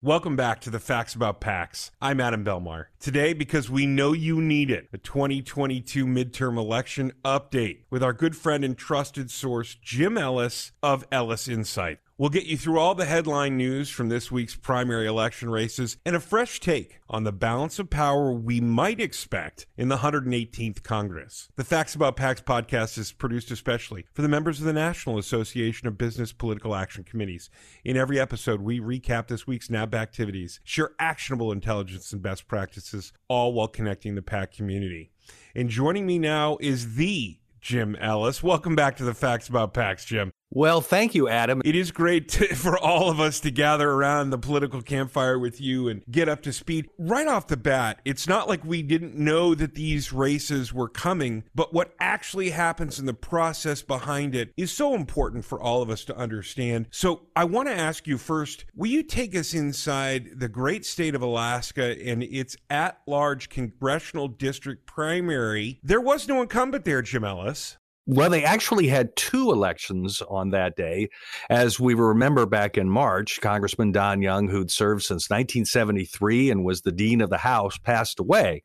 Welcome back to the Facts About PACs. I'm Adam Belmar. Today, because we know you need it, a 2022 midterm election update with our good friend and trusted source, Jim Ellis of Ellis Insight. We'll get you through all the headline news from this week's primary election races and a fresh take on the balance of power we might expect in the 118th Congress. The Facts About PACs podcast is produced especially for the members of the National Association of Business Political Action Committees. In every episode, we recap this week's NAB activities, share actionable intelligence and best practices, all while connecting the PAC community. And joining me now is the Jim Ellis. Welcome back to the Facts About PACs, Jim. Well, thank you, Adam. It is great to, for all of us to gather around the political campfire with you and get up to speed. Right off the bat, it's not like we didn't know that these races were coming, but what actually happens in the process behind it is so important for all of us to understand. So I want to ask you first will you take us inside the great state of Alaska and its at large congressional district primary? There was no incumbent there, Jim Ellis. Well, they actually had two elections on that day. As we remember back in March, Congressman Don Young, who'd served since 1973 and was the dean of the House, passed away.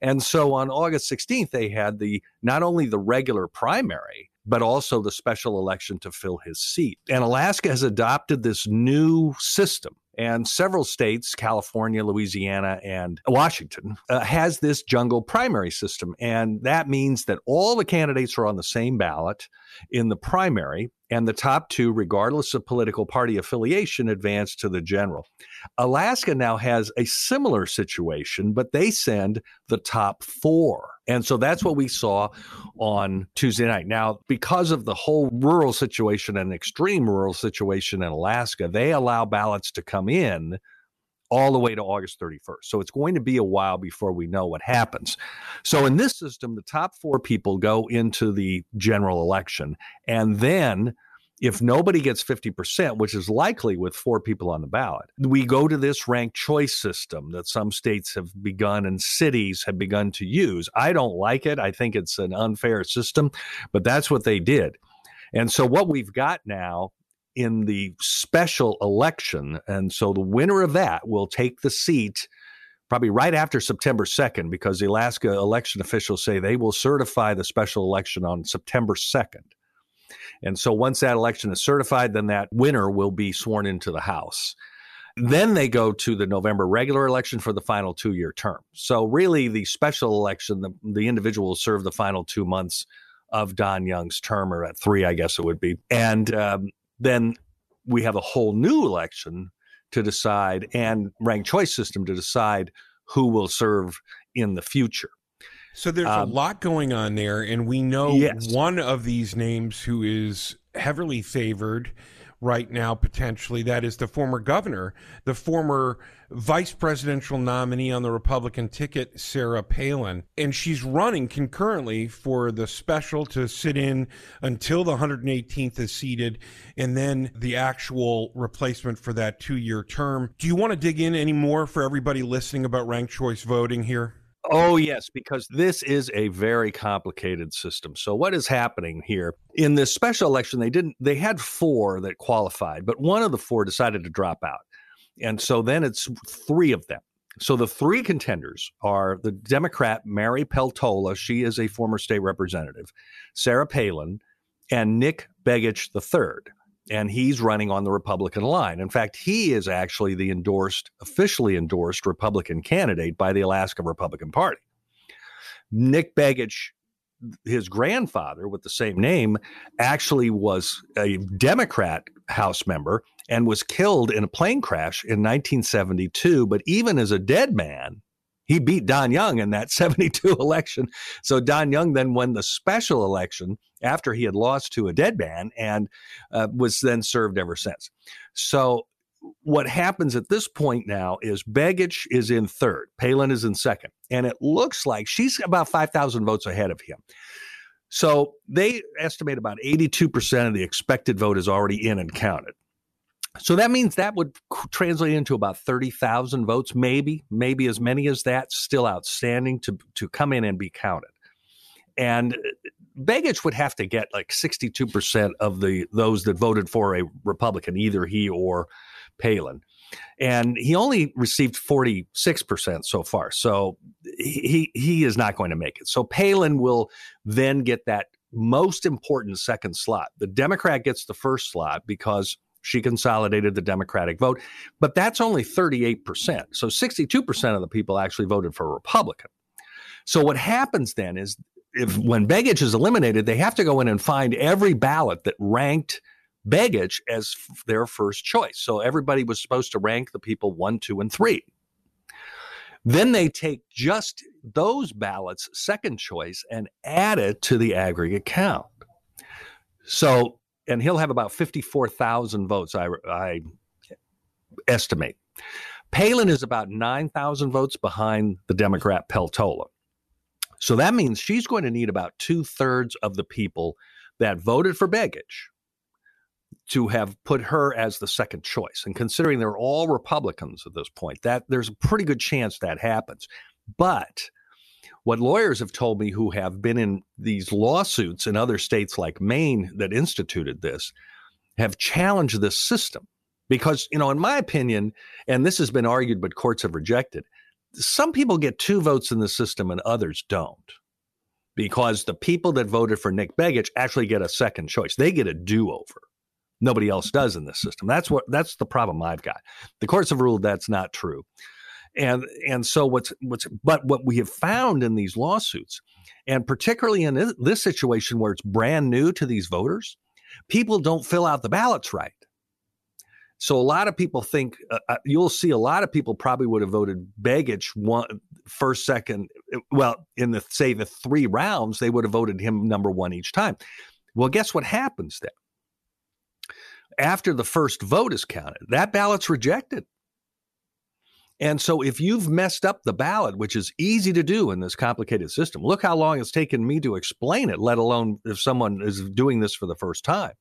And so on August 16th, they had the not only the regular primary, but also the special election to fill his seat. And Alaska has adopted this new system and several states, California, Louisiana, and Washington, uh, has this jungle primary system. And that means that all the candidates are on the same ballot in the primary, and the top two, regardless of political party affiliation, advance to the general. Alaska now has a similar situation, but they send the top four. And so that's what we saw on Tuesday night. Now, because of the whole rural situation and extreme rural situation in Alaska, they allow ballots to come in all the way to August 31st. So it's going to be a while before we know what happens. So in this system, the top four people go into the general election. And then if nobody gets 50%, which is likely with four people on the ballot, we go to this ranked choice system that some states have begun and cities have begun to use. I don't like it. I think it's an unfair system, but that's what they did. And so what we've got now in the special election. And so the winner of that will take the seat probably right after September 2nd, because the Alaska election officials say they will certify the special election on September 2nd. And so once that election is certified, then that winner will be sworn into the House. Then they go to the November regular election for the final two year term. So, really, the special election, the, the individual will serve the final two months of Don Young's term, or at three, I guess it would be. And um, then we have a whole new election to decide and ranked choice system to decide who will serve in the future. So there's um, a lot going on there, and we know yes. one of these names who is heavily favored right now, potentially. That is the former governor, the former vice presidential nominee on the Republican ticket, Sarah Palin. And she's running concurrently for the special to sit in until the 118th is seated, and then the actual replacement for that two year term. Do you want to dig in any more for everybody listening about ranked choice voting here? Oh, yes, because this is a very complicated system. So what is happening here in this special election? They didn't, they had four that qualified, but one of the four decided to drop out. And so then it's three of them. So the three contenders are the Democrat Mary Peltola. She is a former state representative, Sarah Palin, and Nick Begich III and he's running on the Republican line. In fact, he is actually the endorsed, officially endorsed Republican candidate by the Alaska Republican Party. Nick Begich, his grandfather with the same name, actually was a Democrat House member and was killed in a plane crash in 1972. But even as a dead man, he beat Don Young in that 72 election. So Don Young then won the special election after he had lost to a dead man and uh, was then served ever since. So what happens at this point now is Begich is in third, Palin is in second, and it looks like she's about 5,000 votes ahead of him. So they estimate about 82% of the expected vote is already in and counted. So that means that would translate into about 30,000 votes, maybe, maybe as many as that, still outstanding to, to come in and be counted. And uh, Begich would have to get like 62% of the those that voted for a Republican, either he or Palin. And he only received 46% so far. So he, he is not going to make it. So Palin will then get that most important second slot. The Democrat gets the first slot because she consolidated the Democratic vote, but that's only 38%. So 62% of the people actually voted for a Republican. So what happens then is if when Begich is eliminated, they have to go in and find every ballot that ranked Begich as f- their first choice. So everybody was supposed to rank the people one, two, and three. Then they take just those ballots, second choice, and add it to the aggregate count. So, and he'll have about 54,000 votes, I, I estimate. Palin is about 9,000 votes behind the Democrat Peltola. So that means she's going to need about two thirds of the people that voted for Begich to have put her as the second choice. And considering they're all Republicans at this point, that there's a pretty good chance that happens. But what lawyers have told me who have been in these lawsuits in other states like Maine that instituted this have challenged this system because, you know, in my opinion, and this has been argued, but courts have rejected, some people get two votes in the system and others don't because the people that voted for Nick Begich actually get a second choice. They get a do over. Nobody else does in this system. That's what that's the problem I've got. The courts have ruled that's not true. And and so what's what's but what we have found in these lawsuits, and particularly in this, situation where it's brand new to these voters, people don't fill out the ballots right. So a lot of people think uh, uh you'll see a lot of people probably would have voted Begich one first, second. Well, in the say the three rounds, they would have voted him number one each time. Well, guess what happens then? after the first vote is counted, that ballot's rejected. And so if you've messed up the ballot, which is easy to do in this complicated system, look how long it's taken me to explain it, let alone if someone is doing this for the first time.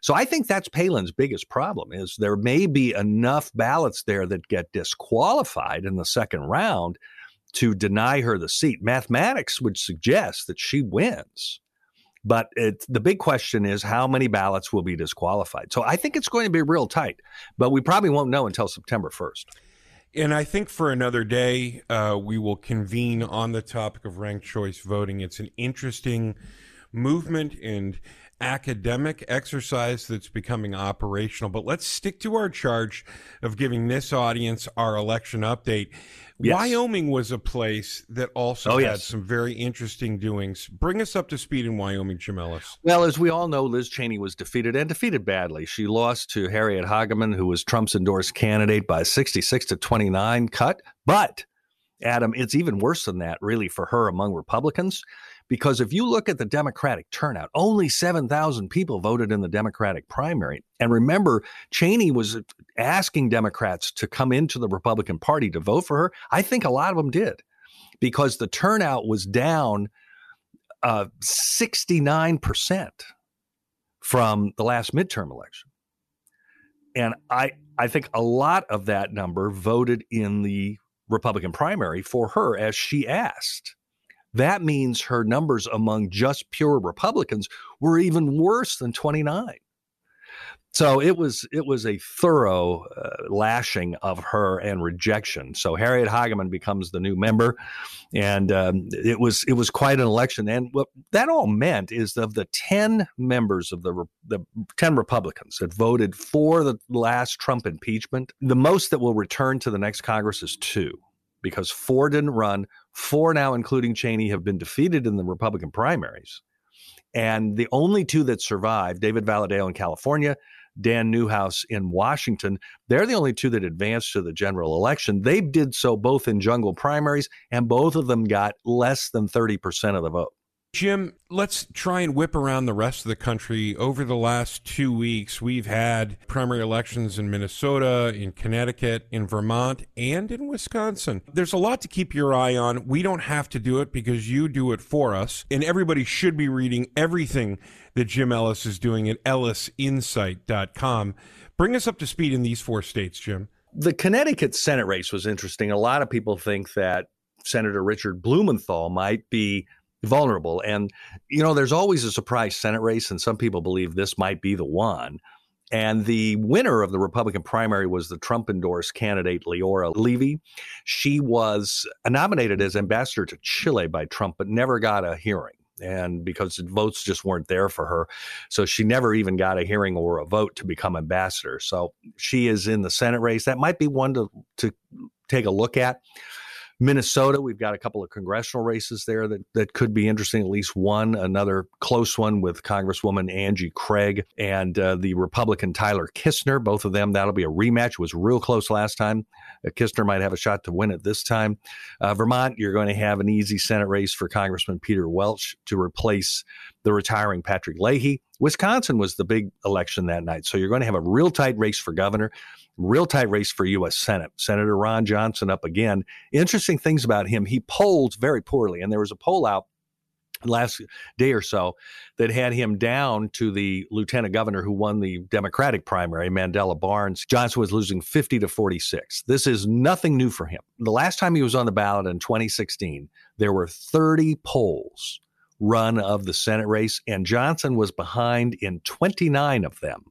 So I think that's Palin's biggest problem is there may be enough ballots there that get disqualified in the second round to deny her the seat. Mathematics would suggest that she wins. But it, the big question is how many ballots will be disqualified. So I think it's going to be real tight, but we probably won't know until September 1st. And I think for another day, uh, we will convene on the topic of ranked choice voting. It's an interesting movement and academic exercise that's becoming operational. But let's stick to our charge of giving this audience our election update. Yes. Wyoming was a place that also oh, had yes. some very interesting doings. Bring us up to speed in Wyoming, Jim Ellis. Well, as we all know, Liz Cheney was defeated and defeated badly. She lost to Harriet Hageman, who was Trump's endorsed candidate by 66 to 29 cut. But, Adam, it's even worse than that, really, for her among Republicans. Because if you look at the Democratic turnout, only 7,000 people voted in the Democratic primary. And remember, Cheney was asking Democrats to come into the Republican Party to vote for her. I think a lot of them did because the turnout was down uh, 69% from the last midterm election. And I, I think a lot of that number voted in the Republican primary for her as she asked that means her numbers among just pure Republicans were even worse than 29. So it was it was a thorough uh, lashing of her and rejection. So Harriet Hageman becomes the new member, and um, it was it was quite an election. And what that all meant is of the ten members of the the ten Republicans that voted for the last Trump impeachment, the most that will return to the next Congress is two because four didn't run. Four now, including Cheney, have been defeated in the Republican primaries. And the only two that survived, David Valadao in California, Dan Newhouse in Washington, they're the only two that advanced to the general election. They did so both in jungle primaries, and both of them got less than 30% of the vote. Jim, let's try and whip around the rest of the country. Over the last two weeks, we've had primary elections in Minnesota, in Connecticut, in Vermont, and in Wisconsin. There's a lot to keep your eye on. We don't have to do it because you do it for us. And everybody should be reading everything that Jim Ellis is doing at ellisinsight.com. Bring us up to speed in these four states, Jim. The Connecticut Senate race was interesting. A lot of people think that Senator Richard Blumenthal might be vulnerable. And, you know, there's always a surprise Senate race, and some people believe this might be the one. And the winner of the Republican primary was the Trump endorsed candidate Leora Levy. She was nominated as ambassador to Chile by Trump, but never got a hearing. And because votes just weren't there for her. So she never even got a hearing or a vote to become ambassador. So she is in the Senate race. That might be one to, to take a look at. Minnesota, we've got a couple of congressional races there that, that could be interesting, at least one, another close one with Congresswoman Angie Craig and uh, the Republican Tyler Kistner. Both of them, that'll be a rematch. It was real close last time. Uh, Kistner might have a shot to win it this time. Uh, Vermont, you're going to have an easy Senate race for Congressman Peter Welch to replace the retiring Patrick Leahy. Wisconsin was the big election that night. So you're going to have a real tight race for governor real tight race for U.S. Senate. Senator Ron Johnson up again. Interesting things about him. He polled very poorly, and there was a poll out last day or so that had him down to the lieutenant governor who won the Democratic primary, Mandela Barnes. Johnson was losing 50 to 46. This is nothing new for him. The last time he was on the ballot in 2016, there were 30 polls run of the Senate race, and Johnson was behind in 29 of them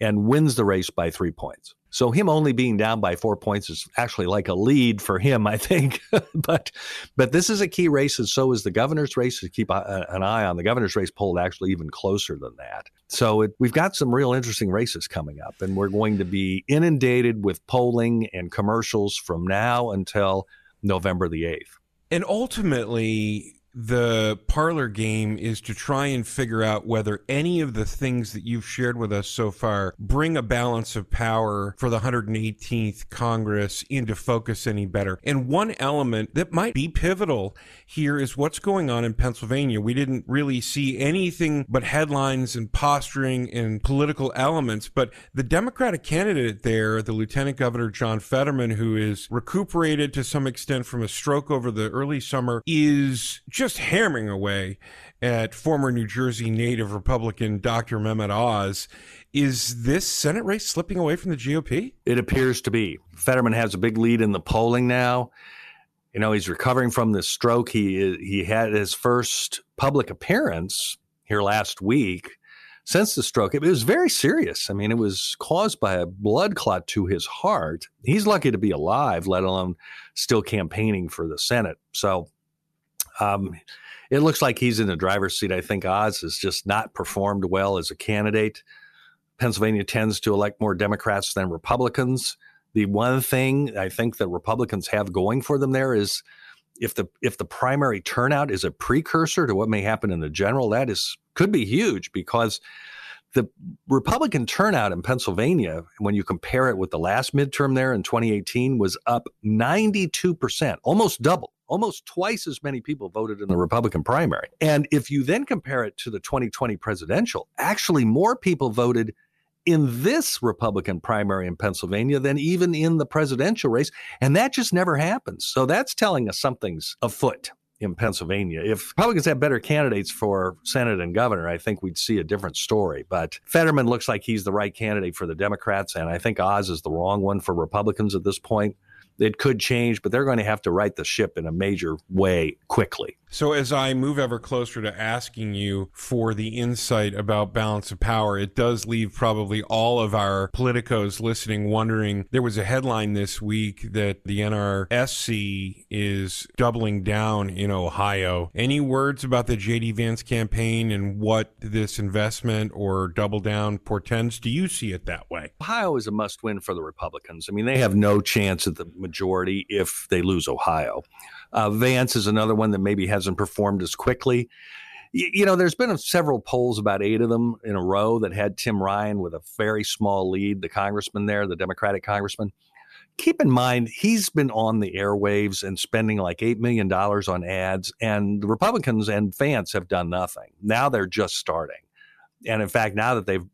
and wins the race by three points. So him only being down by four points is actually like a lead for him, I think. but but this is a key race, and so is the governor's race. To keep a, an eye on the governor's race polled actually even closer than that. So it, we've got some real interesting races coming up, and we're going to be inundated with polling and commercials from now until November the eighth. And ultimately, the parlor game is to try and figure out whether any of the things that you've shared with us so far bring a balance of power for the 118th Congress into focus any better. And one element that might be pivotal here is what's going on in Pennsylvania. We didn't really see anything but headlines and posturing and political elements, but the Democratic candidate there, the Lieutenant Governor John Fetterman, who is recuperated to some extent from a stroke over the early summer, is just just hammering away at former New Jersey native Republican Dr. Mehmet Oz. Is this Senate race slipping away from the GOP? It appears to be. Fetterman has a big lead in the polling now. You know, he's recovering from this stroke. He he had his first public appearance here last week since the stroke. It was very serious. I mean, it was caused by a blood clot to his heart. He's lucky to be alive, let alone still campaigning for the Senate. So um, it looks like he's in the driver's seat. I think Oz has just not performed well as a candidate. Pennsylvania tends to elect more Democrats than Republicans. The one thing I think that Republicans have going for them there is if the if the primary turnout is a precursor to what may happen in the general, that is could be huge because the Republican turnout in Pennsylvania, when you compare it with the last midterm there in 2018, was up 92%, almost double almost twice as many people voted in the Republican primary. And if you then compare it to the 2020 presidential, actually more people voted in this Republican primary in Pennsylvania than even in the presidential race. And that just never happens. So that's telling us something's afoot in Pennsylvania. If Republicans had better candidates for Senate and governor, I think we'd see a different story. But Fetterman looks like he's the right candidate for the Democrats, and I think Oz is the wrong one for Republicans at this point it could change, but they're going to have to right the ship in a major way quickly. So, as I move ever closer to asking you for the insight about balance of power, it does leave probably all of our politicos listening wondering. There was a headline this week that the NRSC is doubling down in Ohio. Any words about the JD Vance campaign and what this investment or double down portends? Do you see it that way? Ohio is a must win for the Republicans. I mean, they have no chance at the majority if they lose Ohio. Uh, Vance is another one that maybe hasn't performed as quickly. You, you know, there's been several polls, about eight of them in a row, that had Tim Ryan with a very small lead, the congressman there, the Democratic congressman. Keep in mind, he's been on the airwaves and spending like $8 million on ads, and the Republicans and Vance have done nothing. Now they're just starting. And in fact, now that they've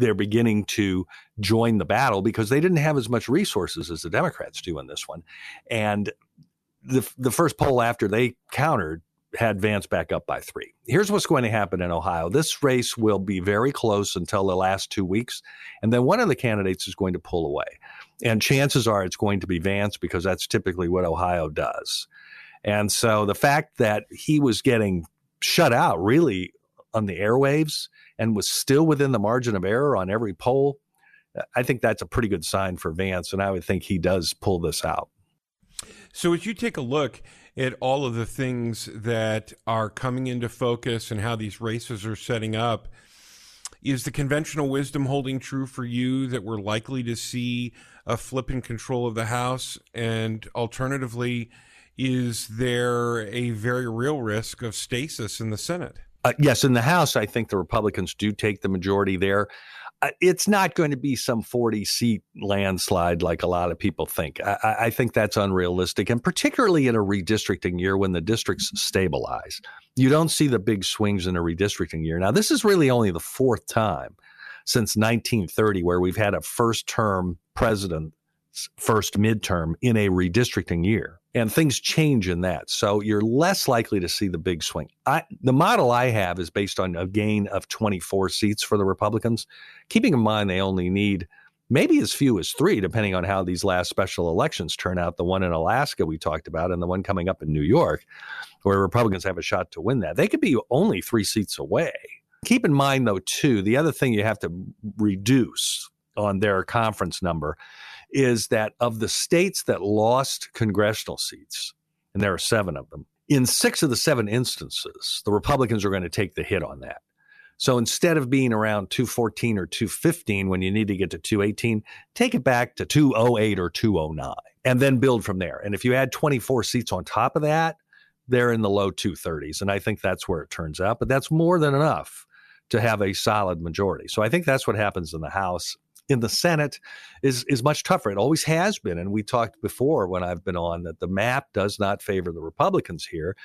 they're beginning to join the battle because they didn't have as much resources as the Democrats do in this one. And the the first poll after they countered had Vance back up by three. Here's what's going to happen in Ohio. This race will be very close until the last two weeks, and then one of the candidates is going to pull away. And chances are it's going to be Vance because that's typically what Ohio does. And so the fact that he was getting shut out really on the airwaves and was still within the margin of error on every poll uh, I think that's a pretty good sign for Vance, and I would think he does pull this out. So, as you take a look at all of the things that are coming into focus and how these races are setting up, is the conventional wisdom holding true for you that we're likely to see a flip in control of the House? And alternatively, is there a very real risk of stasis in the Senate? Uh, yes, in the House, I think the Republicans do take the majority there. Uh, it's not going to be some 40 seat landslide like a lot of people think. I, I, think that's unrealistic. And particularly in a redistricting year when the districts stabilize, you don't see the big swings in a redistricting year. Now, this is really only the fourth time since 1930 where we've had a first term president first midterm in a redistricting year. And things change in that. So you're less likely to see the big swing. I, the model I have is based on a gain of 24 seats for the Republicans, keeping in mind they only need maybe as few as three, depending on how these last special elections turn out. The one in Alaska we talked about, and the one coming up in New York, where Republicans have a shot to win that. They could be only three seats away. Keep in mind, though, too, the other thing you have to reduce on their conference number is that of the states that lost congressional seats, and there are seven of them, in six of the seven instances, the Republicans are going to take the hit on that. So instead of being around 214 or 215 when you need to get to 218, take it back to 208 or 209 and then build from there. And if you add 24 seats on top of that, they're in the low 230s. And I think that's where it turns out. But that's more than enough to have a solid majority. So I think that's what happens in the House in the Senate is is much tougher. It always has been, and we talked before when I've been on that the map does not favor the Republicans here,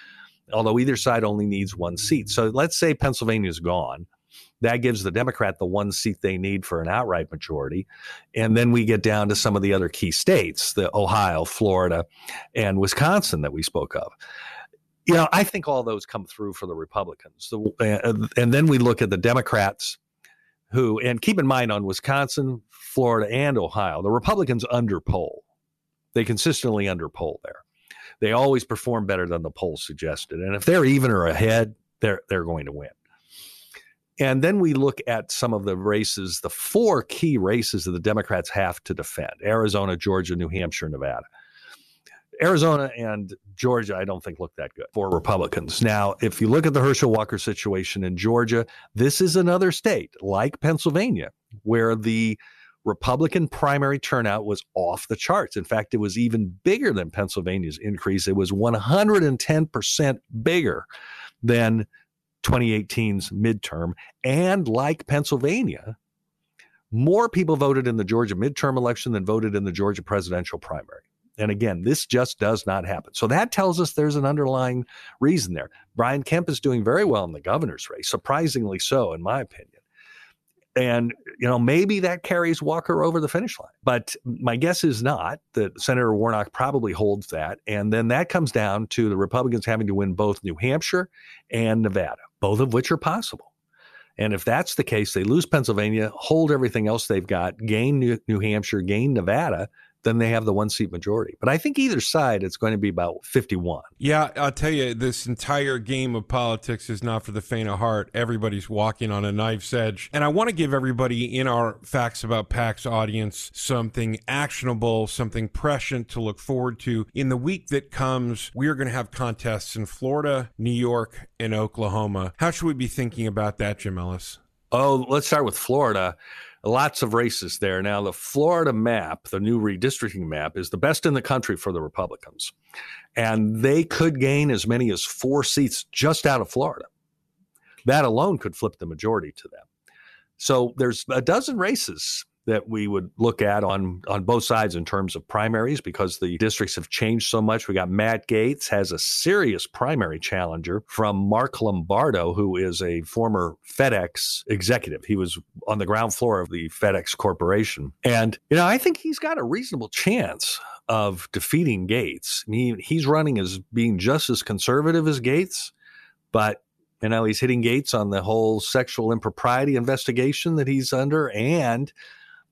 although either side only needs one seat. So let's say Pennsylvania's gone. That gives the Democrat the one seat they need for an outright majority. And then we get down to some of the other key states, the Ohio, Florida, and Wisconsin that we spoke of you know, I think all those come through for the Republicans. And then we look at the Democrats who, and keep in mind on Wisconsin, Florida, and Ohio, the Republicans underpoll. They consistently underpoll there. They always perform better than the polls suggested. And if they're even or ahead, they're they're going to win. And then we look at some of the races, the four key races that the Democrats have to defend Arizona, Georgia, New Hampshire, Nevada. Arizona and Georgia, I don't think look that good for Republicans. Now, if you look at the Herschel Walker situation in Georgia, this is another state like Pennsylvania where the Republican primary turnout was off the charts. In fact, it was even bigger than Pennsylvania's increase. It was 110% bigger than 2018's midterm. And like Pennsylvania, more people voted in the Georgia midterm election than voted in the Georgia presidential primary. And again, this just does not happen. So that tells us there's an underlying reason there. Brian Kemp is doing very well in the governor's race, surprisingly so, in my opinion. And, you know, maybe that carries Walker over the finish line. But my guess is not that Senator Warnock probably holds that. And then that comes down to the Republicans having to win both New Hampshire and Nevada, both of which are possible. And if that's the case, they lose Pennsylvania, hold everything else they've got, gain New, New Hampshire, gain Nevada, then they have the one seat majority. But I think either side, it's going to be about 51. Yeah, I'll tell you, this entire game of politics is not for the faint of heart. Everybody's walking on a knife's edge. And I want to give everybody in our Facts About PACs audience something actionable, something prescient to look forward to. In the week that comes, we are going to have contests in Florida, New York, and Oklahoma. How should we be thinking about that, Jim Ellis? Oh, let's start with Florida lots of races there. Now, the Florida map, the new redistricting map, is the best in the country for the Republicans. And they could gain as many as four seats just out of Florida. That alone could flip the majority to them. So there's a dozen races that we would look at on on both sides in terms of primaries because the districts have changed so much. We got Matt Gaetz has a serious primary challenger from Mark Lombardo, who is a former FedEx executive. He was on the ground floor of the FedEx Corporation, and you know I think he's got a reasonable chance of defeating Gaetz. I mean, he's running as being just as conservative as Gaetz, but you know he's hitting Gaetz on the whole sexual impropriety investigation that he's under and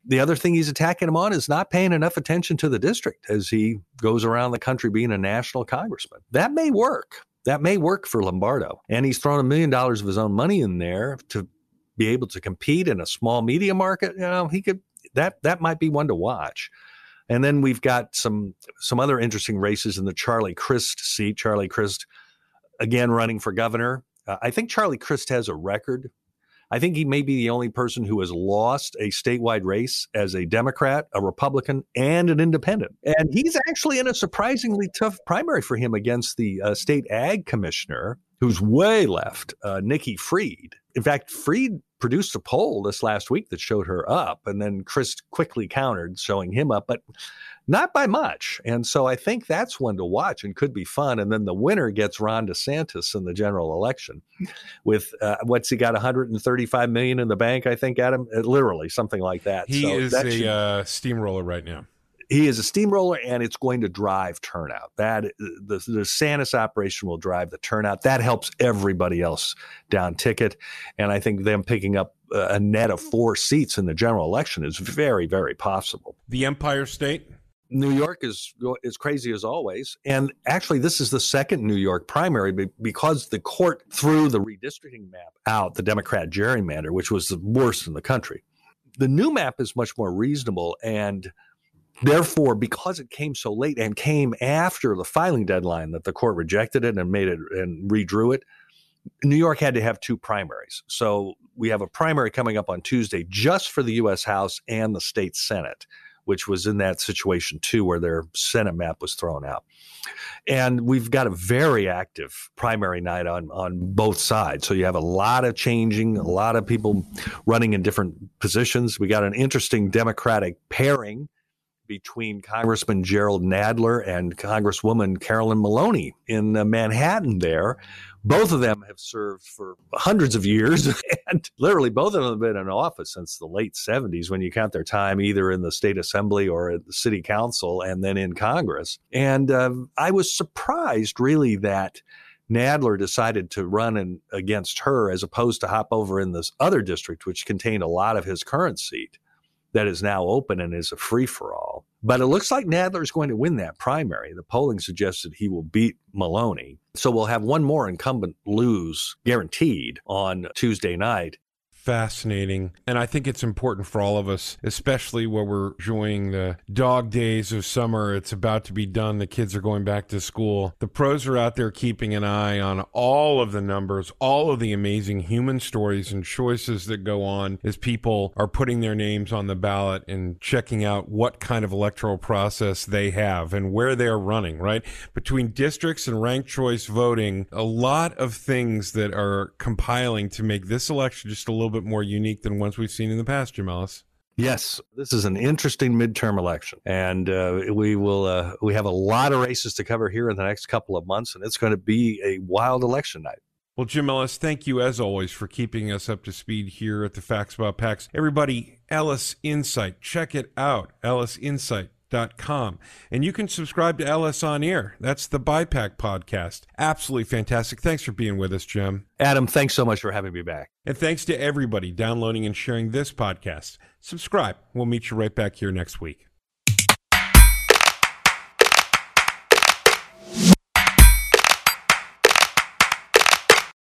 the other thing he's attacking him on is not paying enough attention to the district as he goes around the country being a national congressman. That may work. That may work for Lombardo. And he's thrown a million dollars of his own money in there to be able to compete in a small media market. You know, he could that that might be one to watch. And then we've got some some other interesting races in the Charlie Crist seat. Charlie Crist again running for governor. Uh, I think Charlie Crist has a record I think he may be the only person who has lost a statewide race as a Democrat, a Republican, and an independent. And he's actually in a surprisingly tough primary for him against the uh, state ag commissioner, who's way left, uh, Nikki Fried. In fact, Fried produced a poll this last week that showed her up, and then Crist quickly countered, showing him up. But not by much. And so I think that's one to watch and could be fun. And then the winner gets Ron DeSantis in the general election with uh, what's he got 135 million in the bank, I think, Adam, uh, literally something like that. He so is that a should, uh, steamroller right now. He is a steamroller, and it's going to drive turnout. That uh, the, the DeSantis operation will drive the turnout. That helps everybody else down ticket, and I think them picking up a net of four seats in the general election is very, very possible. The Empire State. New York is is crazy as always, and actually, this is the second New York primary because the court threw the redistricting map out, the Democrat gerrymander, which was the worst in the country. The new map is much more reasonable, and therefore, because it came so late and came after the filing deadline that the court rejected it and made it and redrew it, New York had to have two primaries. So we have a primary coming up on Tuesday just for the U.S. House and the state Senate which was in that situation too, where their Senate map was thrown out. And we've got a very active primary night on, on both sides. So you have a lot of changing, a lot of people running in different positions. We got an interesting Democratic pairing between Congressman Gerald Nadler and Congresswoman Carolyn Maloney in uh, Manhattan there, both of them have served for hundreds of years, and literally both of them have been in office since the late 70s when you count their time either in the state assembly or at the city council and then in Congress. And uh, I was surprised, really, that Nadler decided to run in, against her as opposed to hop over in this other district, which contained a lot of his current seat that is now open and is a free for all. But it looks like Nadler is going to win that primary. The polling suggests that he will beat Maloney. So we'll have one more incumbent lose guaranteed on Tuesday night fascinating. And I think it's important for all of us, especially where we're enjoying the dog days of summer. It's about to be done. The kids are going back to school. The pros are out there keeping an eye on all of the numbers, all of the amazing human stories and choices that go on as people are putting their names on the ballot and checking out what kind of electoral process they have and where they're running, right? Between districts and ranked choice voting, a lot of things that are compiling to make this election just a little bit more unique than ones we've seen in the past, Jim Ellis. Yes, this is an interesting midterm election, and uh, we will uh, we have a lot of races to cover here in the next couple of months, and it's going to be a wild election night. Well, Jim Ellis, thank you as always for keeping us up to speed here at the Facts About PACs. Everybody, Ellis Insight, check it out. Ellis Insight Com. And you can subscribe to Ellis on Air. That's the BIPAC podcast. Absolutely fantastic. Thanks for being with us, Jim. Adam, thanks so much for having me back. And thanks to everybody downloading and sharing this podcast. Subscribe. We'll meet you right back here next week.